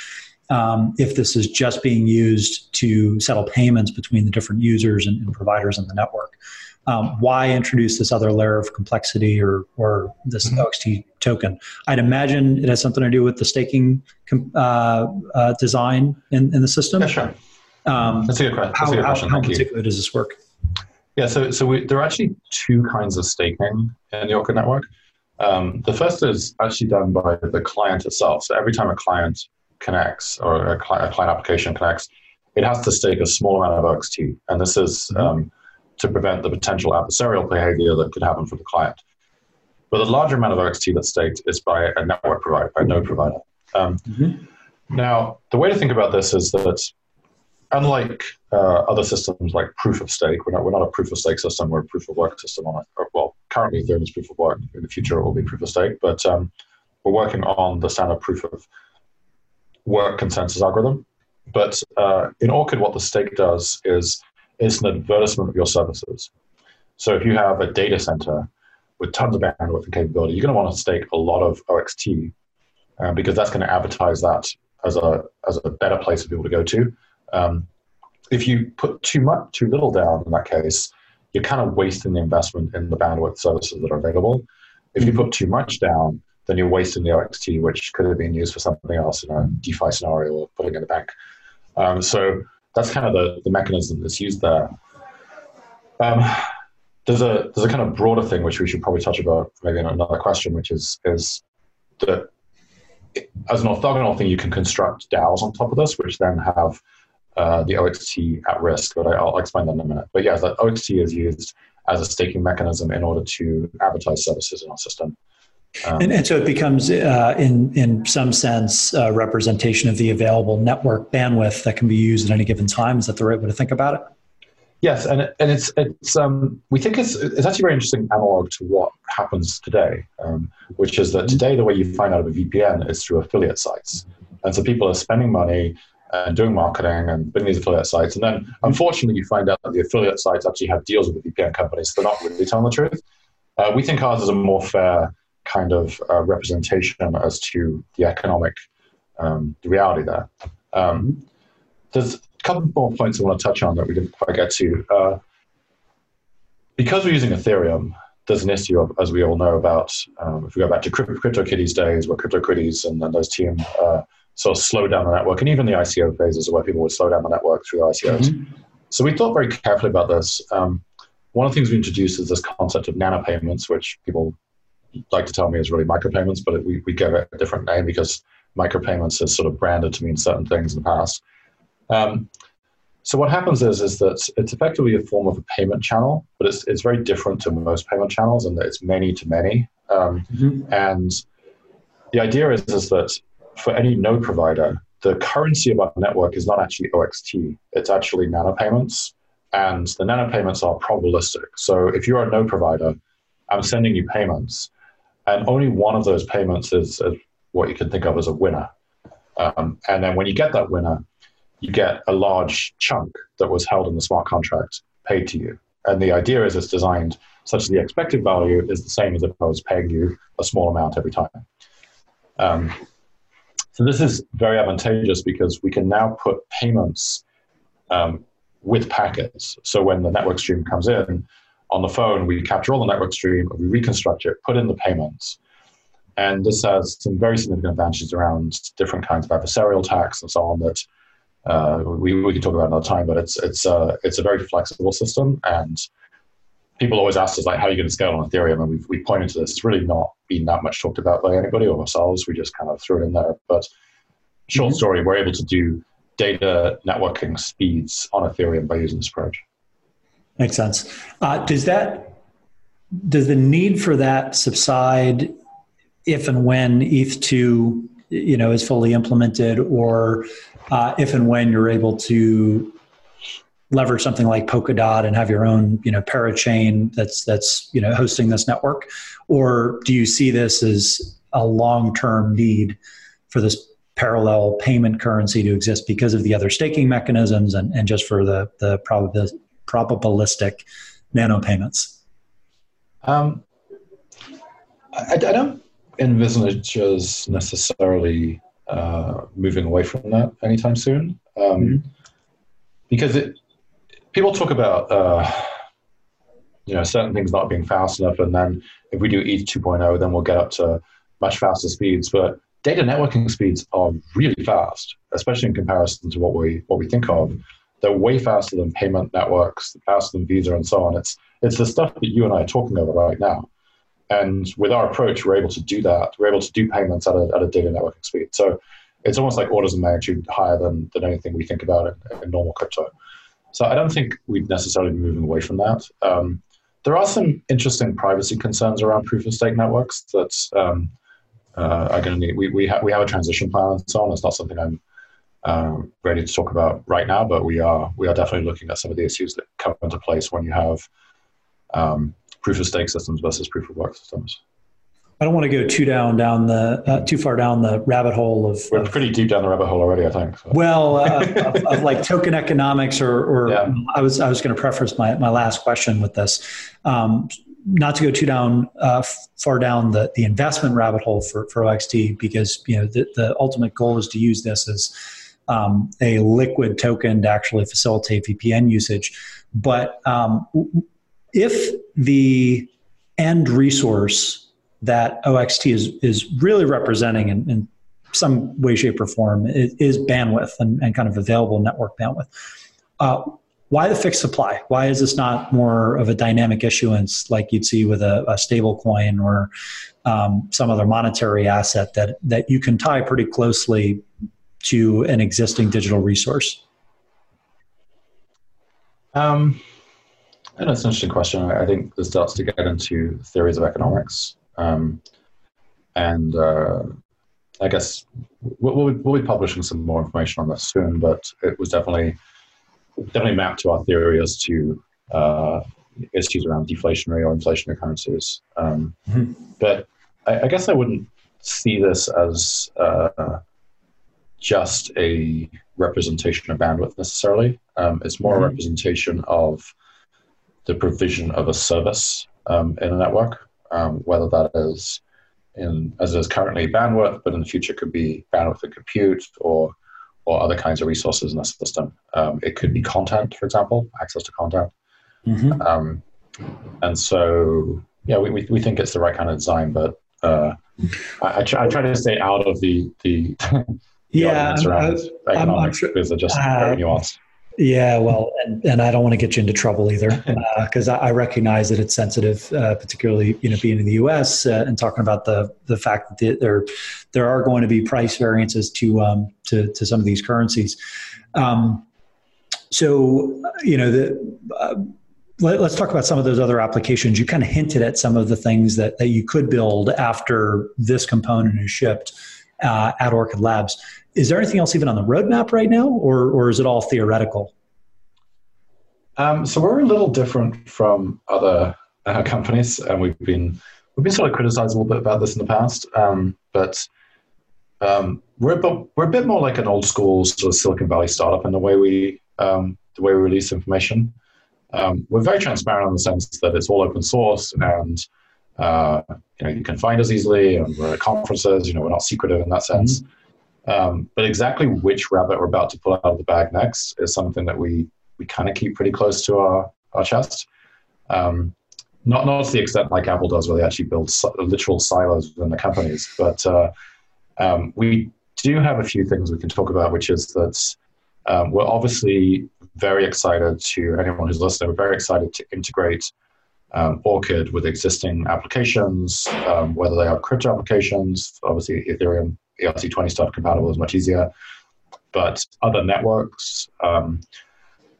Speaker 1: Um, if this is just being used to settle payments between the different users and, and providers in the network. Um, why introduce this other layer of complexity or, or this mm-hmm. OXT token? I'd imagine it has something to do with the staking uh, uh, design in, in the system.
Speaker 2: Yeah, sure. Um, That's a good, question. How,
Speaker 1: how, how particularly does this work?
Speaker 2: Yeah, so so we, there are actually two kinds of staking in the Orchid network. Um, the first is actually done by the client itself. So every time a client connects or a, client, a client application connects, it has to stake a small amount of OXT, and this is mm-hmm. um, to prevent the potential adversarial behavior that could happen for the client. But the larger amount of OXT that's staked is by a network provider, by a node provider. Um, mm-hmm. Now, the way to think about this is that unlike uh, other systems like proof of stake, we're not, we're not a proof of stake system, we're a proof of work system on it. Well, currently Ethereum is proof of work. In the future, it will be proof of stake, but um, we're working on the standard proof of work consensus algorithm. But uh, in Orchid, what the stake does is it's an advertisement of your services. So if you have a data center with tons of bandwidth and capability, you're going to want to stake a lot of OXT uh, because that's going to advertise that as a as a better place for people to go to. Um, if you put too much, too little down in that case, you're kind of wasting the investment in the bandwidth services that are available. If you put too much down, then you're wasting the OXT, which could have been used for something else in a DeFi scenario or putting in the bank. Um, so that's kind of the, the mechanism that's used there. Um, there's a there's a kind of broader thing which we should probably touch about maybe in another question, which is is that as an orthogonal thing, you can construct DAOs on top of this, which then have uh, the OXT at risk, but I, will explain that in a minute. But yeah, the OXT is used as a staking mechanism in order to advertise services in our system.
Speaker 1: Um, and, and, so it becomes, uh, in in some sense, a representation of the available network bandwidth that can be used at any given time. Is that the right way to think about it?
Speaker 2: Yes, and and it's it's um, we think it's it's actually very interesting analog to what happens today, um, which is that today the way you find out of a VPN is through affiliate sites, and so people are spending money and doing marketing and building these affiliate sites. And then unfortunately, you find out that the affiliate sites actually have deals with the VPN companies. So they're not really telling the truth. Uh, we think ours is a more fair kind of uh, representation as to the economic um, the reality there. Um, there's a couple more points I want to touch on that we didn't quite get to. Uh, because we're using Ethereum, there's an issue of, as we all know about, um, if we go back to crypto, CryptoKitties days, where CryptoKitties and, and those team uh, sort of slowed down the network, and even the ICO phases where people would slow down the network through ICOs. Mm-hmm. So we thought very carefully about this. Um, one of the things we introduced is this concept of nanopayments, which people like to tell me is really micropayments, but we, we gave it a different name because micropayments is sort of branded to mean certain things in the past. Um, so what happens is is that it's effectively a form of a payment channel, but it's it's very different to most payment channels in that it's many to many. Um, mm-hmm. And the idea is is that for any node provider, the currency of our network is not actually OXT; it's actually nanopayments, and the nanopayments are probabilistic. So if you're a node provider, I'm sending you payments, and only one of those payments is, is what you can think of as a winner. Um, and then when you get that winner, you get a large chunk that was held in the smart contract paid to you. And the idea is it's designed such that the expected value is the same as opposed to paying you a small amount every time. Um, so this is very advantageous because we can now put payments um, with packets. So when the network stream comes in on the phone, we capture all the network stream, we reconstruct it, put in the payments. And this has some very significant advantages around different kinds of adversarial attacks and so on that uh, we, we can talk about another time, but it's it's uh, it's a very flexible system, and people always ask us like, how are you going to scale on Ethereum? And we've we pointed to this. It's really not been that much talked about by anybody or ourselves. We just kind of threw it in there. But short mm-hmm. story, we're able to do data networking speeds on Ethereum by using this approach.
Speaker 1: Makes sense. Uh, does that does the need for that subside if and when ETH2 you know is fully implemented, or uh, if and when you're able to leverage something like Polkadot and have your own, you know, parachain that's that's you know hosting this network, or do you see this as a long-term need for this parallel payment currency to exist because of the other staking mechanisms and, and just for the the probabil- probabilistic nano payments? Um,
Speaker 2: I, I don't envisage as necessarily uh, moving away from that anytime soon. Um, mm-hmm. Because it, people talk about uh, you know certain things not being fast enough, and then if we do ETH 2.0, then we'll get up to much faster speeds. But data networking speeds are really fast, especially in comparison to what we what we think of. They're way faster than payment networks, faster than Visa, and so on. It's it's the stuff that you and I are talking about right now. And with our approach, we're able to do that. We're able to do payments at a, at a data networking speed. So it's almost like orders of magnitude higher than, than anything we think about in, in normal crypto. So I don't think we'd necessarily be moving away from that. Um, there are some interesting privacy concerns around proof of stake networks that um, uh, are going to need. We, we, ha- we have a transition plan and so on. It's not something I'm uh, ready to talk about right now, but we are we are definitely looking at some of the issues that come into place when you have um, proof of stake systems versus proof of work systems.
Speaker 1: I don't want to go too down down the uh, too far down the rabbit hole of.
Speaker 2: We're pretty deep down the rabbit hole already, I think.
Speaker 1: So. Well, uh, of, <laughs> of, like token economics, or, or yeah. I was I was going to preface my my last question with this, um, not to go too down uh, far down the the investment rabbit hole for for OXT because you know the, the ultimate goal is to use this as um, a liquid token to actually facilitate VPN usage, but um, if the end resource that OXT is, is really representing in, in some way, shape, or form is, is bandwidth and, and, kind of available network bandwidth. Uh, why the fixed supply? Why is this not more of a dynamic issuance like you'd see with a, a stable coin or um, some other monetary asset that, that you can tie pretty closely to an existing digital resource?
Speaker 2: Um, that's an interesting question. I think this starts to get into theories of economics. Um, and uh, I guess we'll, we'll, be publishing some more information on this soon, but it was definitely definitely mapped to our theory as to uh, issues around deflationary or inflationary currencies. Um, mm-hmm. But I, I, guess I wouldn't see this as uh, just a representation of bandwidth necessarily. Um, it's more mm-hmm. a representation of the provision of a service um, in a network, um, whether that is in as it is currently bandwidth, but in the future could be bandwidth and compute or or other kinds of resources in the system. Um, it could be content, for example, access to content. Mm-hmm. Um, and so yeah, we, we, we think it's the right kind of design, but uh, I, I, try, I try to stay out of the the, <laughs> the
Speaker 1: yeah
Speaker 2: around I'm, economics I'm, because they're just uh, very nuanced.
Speaker 1: Yeah, well, and, and I don't want to get you into trouble either, because <laughs> uh, I, I, recognize that it's sensitive, uh, particularly you know being in the U.S. Uh, and talking about the the fact that there there are going to be price variances to um, to to some of these currencies. Um, so you know the. Uh, let, us talk about some of those other applications. You kind of hinted at some of the things that, that you could build after this component is shipped uh, at Orchid Labs. Is there anything else even on the roadmap right now, or, or is it all theoretical?
Speaker 2: Um, so we're a little different from other uh, companies, and we've been we've been sort of criticized a little bit about this in the past. Um, but um, we're a bit, we're a bit more like an old school sort of Silicon Valley startup in the way we um, the way we release information. Um, we're very transparent in the sense that it's all open source and uh, you know you can find us easily, and we're at conferences. You know we're not secretive in that sense. Mm-hmm. Um, but exactly which rabbit we're about to pull out of the bag next is something that we we kind of keep pretty close to our our chest. Um, not not to the extent like Apple does, where they actually build literal silos within the companies, but uh, um, we do have a few things we can talk about, which is that um, we're obviously very excited to anyone who's listening. We're very excited to integrate um, Orchid with existing applications, um, whether they are crypto applications. Obviously, Ethereum ERC20 stuff compatible is much easier. But other networks, um,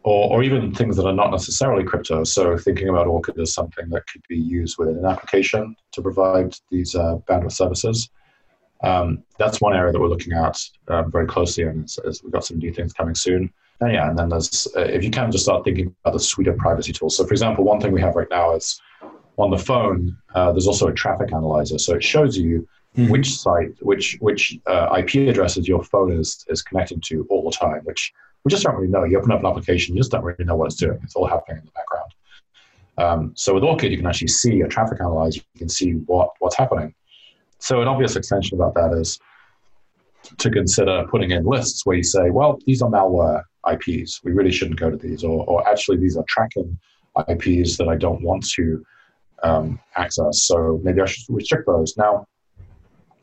Speaker 2: or, or even things that are not necessarily crypto. So thinking about Orchid as something that could be used within an application to provide these uh, bandwidth services. Um, that's one area that we're looking at um, very closely, and as, as we've got some new things coming soon. And yeah, and then there's uh, if you can just start thinking about the suite of privacy tools. So, for example, one thing we have right now is on the phone. Uh, there's also a traffic analyzer, so it shows you mm-hmm. which site, which which uh, IP addresses your phone is is connecting to all the time. Which we just don't really know. You open up an application, you just don't really know what it's doing. It's all happening in the background. Um, so with Orchid, you can actually see a traffic analyzer. You can see what what's happening. So an obvious extension about that is to consider putting in lists where you say, well, these are malware IPs. We really shouldn't go to these, or, or actually these are tracking IPs that I don't want to um, access. So maybe I should restrict those. Now,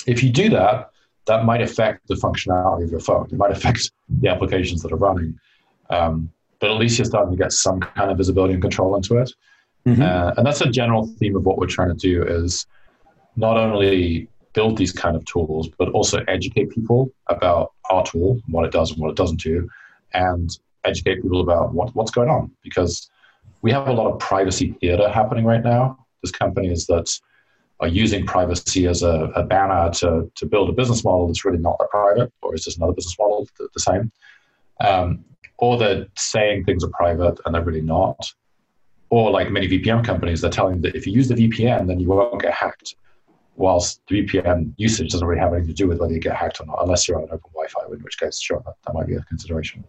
Speaker 2: if you do that, that might affect the functionality of your phone. It might affect <laughs> the applications that are running. Um, but at least you're starting to get some kind of visibility and control into it. Mm-hmm. Uh, and that's a general theme of what we're trying to do is not only build these kind of tools, but also educate people about our tool, what it does and what it doesn't do, and educate people about what, what's going on. Because we have a lot of privacy theater happening right now. There's companies that are using privacy as a, a, banner to, to build a business model that's really not that private, or is just another business model the, the same. Um, or they're saying things are private and they're really not. Or like many VPN companies, they're telling that if you use the VPN, then you won't get hacked. Whilst the VPN usage doesn't really have anything to do with whether you get hacked or not, unless you're on an open Wi-Fi, in which case, sure, that, that might be a consideration.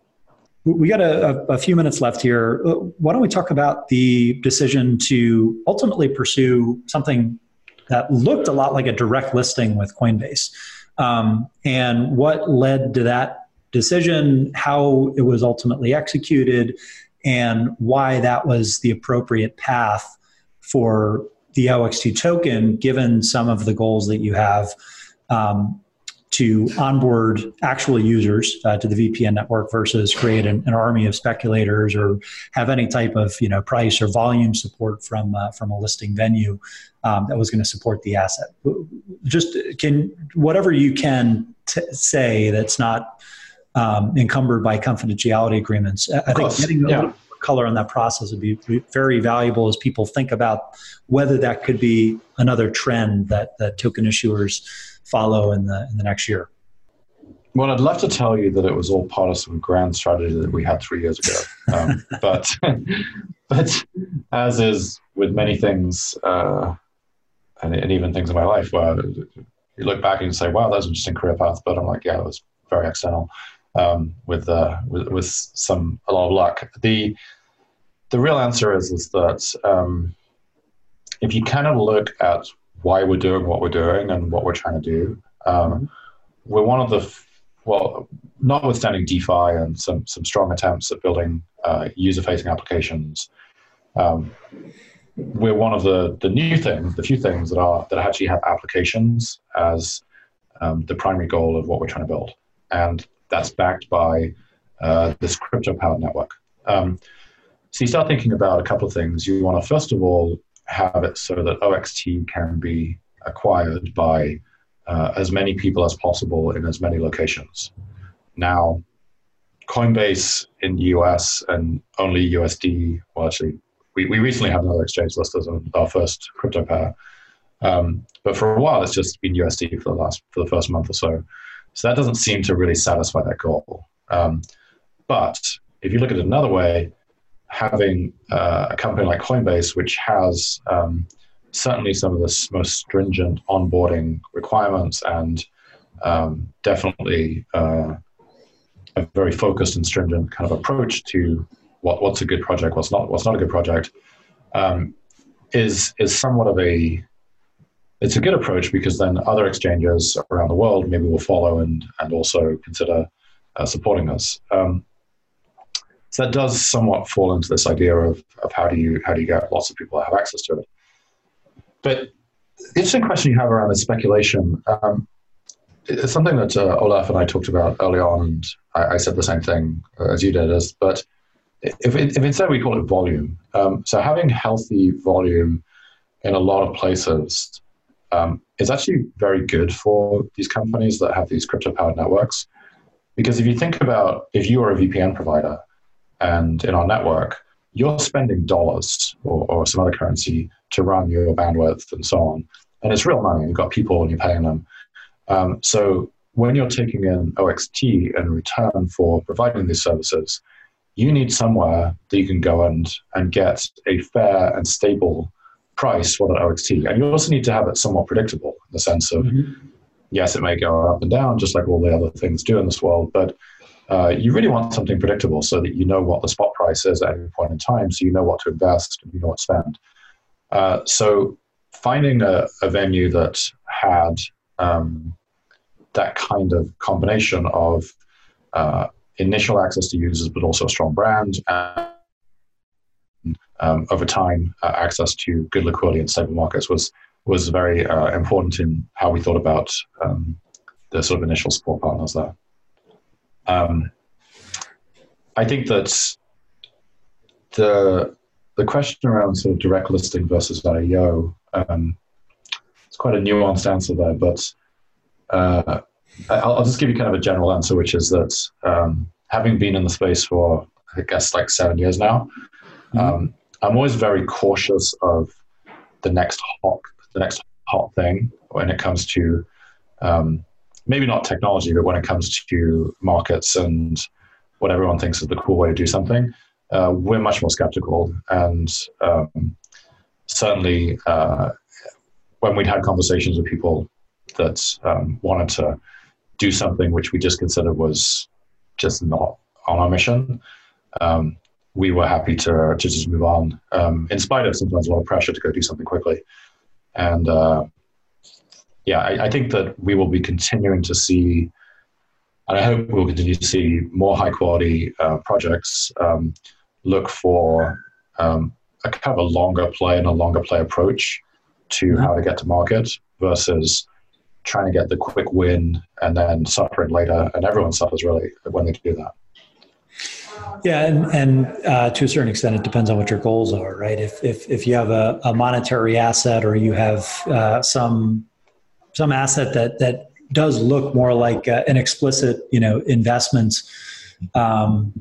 Speaker 1: We got a, a, few minutes left here. Uh, why don't we talk about the decision to ultimately pursue something that looked a lot like a direct listing with Coinbase. Um, and what led to that decision, how it was ultimately executed, and why that was the appropriate path for the OXT token, given some of the goals that you have um, to onboard actual users uh, to the VPN network versus create an, an, army of speculators or have any type of you know price or volume support from uh, from a listing venue um, that was going to support the asset. Just can whatever you can t- say that's not um, encumbered by confidentiality agreements. I think getting a yeah. little color on that process would be very valuable as people think about whether that could be another trend that that token issuers follow in the in the next year.
Speaker 2: Well, I'd love to tell you that it was all part of some grand strategy that we had three years ago, um, <laughs> but but as is with many things, uh, and, and, even things in my life, where you look back and say, "Wow, that was an interesting career path," but I'm like, "Yeah, it was very external." Um, with, uh, with with some a lot of luck. The the real answer is is that um, if you kind of look at why we're doing what we're doing and what we're trying to do. Um, we're one of the, well, notwithstanding DeFi and some, some strong attempts at building uh, user facing applications, um, we're one of the the new things, the few things that are that actually have applications as um, the primary goal of what we're trying to build, and that's backed by uh, this crypto powered network. Um, so you start thinking about a couple of things. You want to first of all have it so that OXT can be acquired by uh, as many people as possible in as many locations. Now, Coinbase in the US and only USD, well, actually, we, we recently had another exchange list as our first crypto pair. Um, but for a while, it's just been USD for the last for the first month or so. So that doesn't seem to really satisfy that goal. Um, but if you look at it another way, having uh, a company like Coinbase, which has um, certainly some of the most stringent onboarding requirements and um, definitely uh, a very focused and stringent kind of approach to what, what's a good project, what's not, what's not a good project, um, is is somewhat of a it's a good approach because then other exchanges around the world maybe will follow and and also consider uh, supporting us. Um, so that does somewhat fall into this idea of, of how do you how do you get lots of people to have access to it. But the interesting question you have around the speculation, um, it's something that uh, Olaf and I talked about early on, and I, I said the same thing uh, as you did. Is, but if, if instead we call it volume, um, so having healthy volume in a lot of places um, is actually very good for these companies that have these crypto powered networks. Because if you think about if you are a VPN provider and in our network, you're spending dollars or, or some other currency to run your bandwidth and so on. And it's real money. You've got people and you're paying them. Um, so when you're taking in OXT in return for providing these services, you need somewhere that you can go and, and get a fair and stable price for that OXT. And you also need to have it somewhat predictable in the sense of, mm-hmm. yes, it may go up and down, just like all the other things do in this world, but uh, you really want something predictable so that you know what the spot price is at any point in time, so you know what to invest and you know what to spend. Uh, so finding a, a, venue that had um, that kind of combination of uh, initial access to users, but also a strong brand, and um, over time uh, access to good liquidity and stable markets was was very uh, important in how we thought about um, the sort of initial support partners there. Um, I think that the the question around sort of direct listing versus IEO, um, it's quite a nuanced answer there, but uh, I'll, I'll, just give you kind of a general answer, which is that um, having been in the space for, I guess, like seven years now, mm-hmm. um, I'm always very cautious of the next hot, the next hot thing when it comes to um, maybe not technology, but when it comes to markets and what everyone thinks is the cool way to do something uh, we're much more skeptical. And um, certainly, uh, when we'd had conversations with people that um, wanted to do something which we just considered was just not on our mission, um, we were happy to, to just move on, um, in spite of sometimes a lot of pressure to go do something quickly. And uh, yeah, I, I, think that we will be continuing to see, and I hope we'll continue to see more high quality uh, projects um, look for um, a kind of a longer play and a longer play approach to how to get to market versus trying to get the quick win and then suffering later. And everyone suffers really when they do that.
Speaker 1: Yeah, and, and uh, to a certain extent, it depends on what your goals are, right? If if, if you have a, a monetary asset or you have uh, some some asset that that does look more like uh, an explicit, you know, investment, um,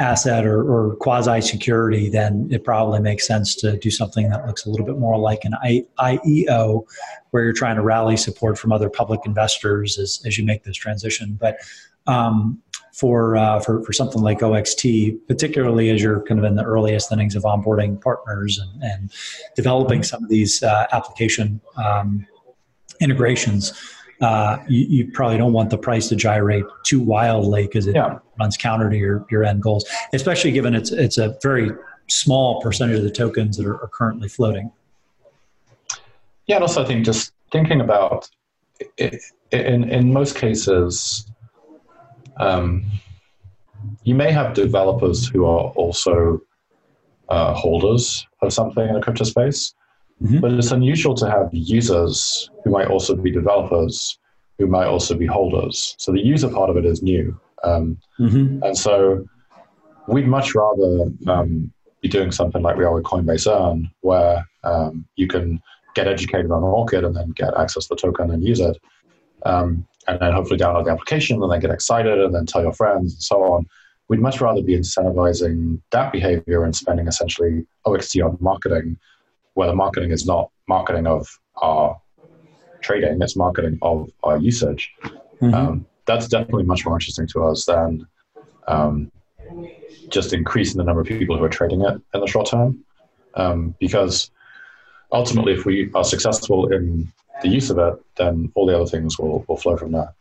Speaker 1: asset or, or quasi security, then it probably makes sense to do something that looks a little bit more like an I, IEO, where you're trying to rally support from other public investors as, as you make this transition. But um, for, uh, for for something like OXT, particularly as you're kind of in the earliest innings of onboarding partners and, and developing some of these uh, application um, integrations, uh, you, you, probably don't want the price to gyrate too wildly because it yeah. runs counter to your, your end goals, especially given it's, it's a very small percentage of the tokens that are, are currently floating.
Speaker 2: Yeah, and also I think just thinking about it, in, in most cases, um, you may have developers who are also uh, holders of something in a crypto space. Mm-hmm. But it's unusual to have users who might also be developers, who might also be holders. So the user part of it is new. Um, mm-hmm. And so we'd much rather um, be doing something like we are with Coinbase Earn, where um, you can get educated on Orchid and then get access to the token and use it. Um, and then hopefully download the application and then get excited and then tell your friends and so on. We'd much rather be incentivizing that behavior and spending essentially OXT on marketing, where the marketing is not marketing of our trading, it's marketing of our usage. Mm-hmm. Um, that's definitely much more interesting to us than um, just increasing the number of people who are trading it in the short term. Um, because ultimately, if we are successful in the use of it, then all the other things will, will flow from that.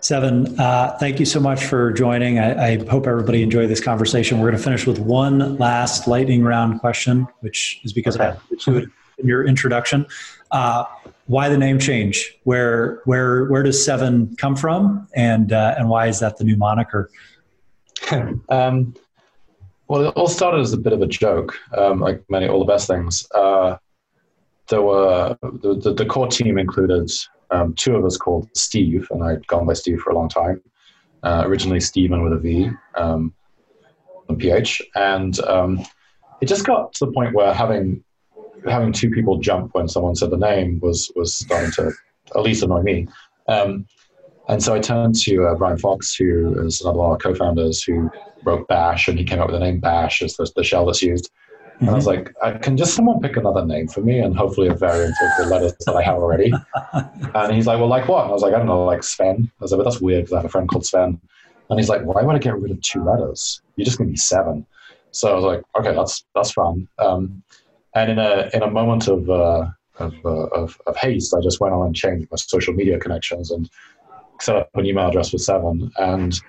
Speaker 1: Seven, uh, thank you so much for joining. I, I, hope everybody enjoyed this conversation. We're going to finish with one last lightning round question, which is because okay. I in your introduction. Uh, why the name change? Where where where does Seven come from, and uh, and why is that the new moniker? <laughs>
Speaker 2: um, well, it all started as a bit of a joke, um, like many all the best things. Uh, there were the, the, the, core team included um, two of us called Steve, and I'd gone by Steve for a long time. Uh, originally Steven with a V, um, PH, and um, it just got to the point where having having two people jump when someone said the name was was starting to at least annoy me. Um, and so I turned to uh, Brian Fox, who is another one of our co-founders, who wrote Bash, and he came up with the name Bash as the, the shell that's used. And I was mm-hmm. like, I, can just someone pick another name for me and hopefully a variant of the letters that I have already? <laughs> and he's like, well, like what? And I was like, I don't know, like Sven. I was like, but that's weird because I have a friend called Sven. And he's like, why would I get rid of two letters? You're just going to be seven. So I was like, okay, that's that's fun. Um, and in a in a moment of, uh, of, uh, of, of haste, I just went on and changed my social media connections and set up an email address for Seven. And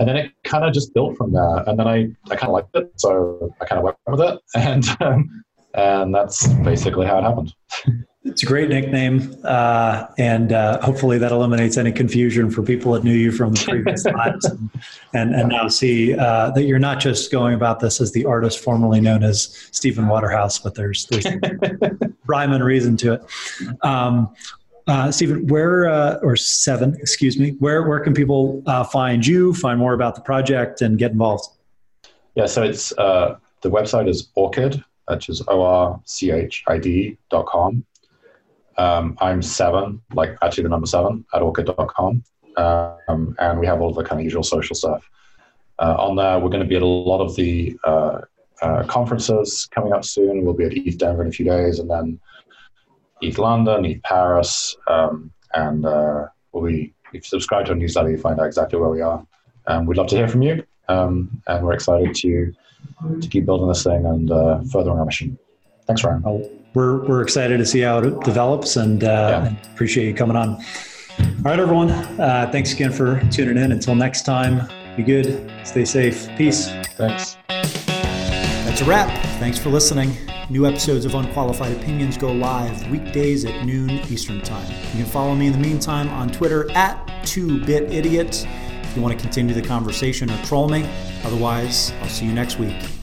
Speaker 2: and then it kind of just built from there. And then I, I kind of liked it, so I kind of went with it, <laughs> and um, and that's basically how it happened.
Speaker 1: It's a great nickname, uh, and uh, hopefully that eliminates any confusion for people that knew you from the previous <laughs> times, and, and, and now see uh, that you're not just going about this as the artist formerly known as Steven Waterhouse, but there's there's <laughs> rhyme and reason to it. Um, uh, Steven, where uh, or seven, excuse me, where where can people uh, find you, find more about the project, and get involved?
Speaker 2: Yeah, so it's uh, the website is Orchid, which is o r c h i d dot com. Um, I'm seven, like actually the number seven at orchid.com. Um, and we have all the kind of usual social stuff. Uh, on there, we're going to be at a lot of the uh, conferences coming up soon. We'll be at ETH Denver in a few days, and then ETH London, ETH Paris, um, and uh, we'll be, if you subscribe to our newsletter, you find out exactly where we are. Um, we'd love to hear from you, um, and we're excited to to keep building this thing and uh, furthering our mission. Thanks, Ryan.
Speaker 1: Well, we're, we're excited to see how it develops and, uh, yeah. appreciate you coming on. All right, everyone. Uh, thanks again for tuning in. Until next time, be good, stay safe. Peace.
Speaker 2: Thanks.
Speaker 1: That's a wrap. Thanks for listening. New episodes of Unqualified Opinions go live weekdays at noon Eastern Time. You can follow me in the meantime on Twitter at 2BitIdiot if you want to continue the conversation or troll me. Otherwise, I'll see you next week.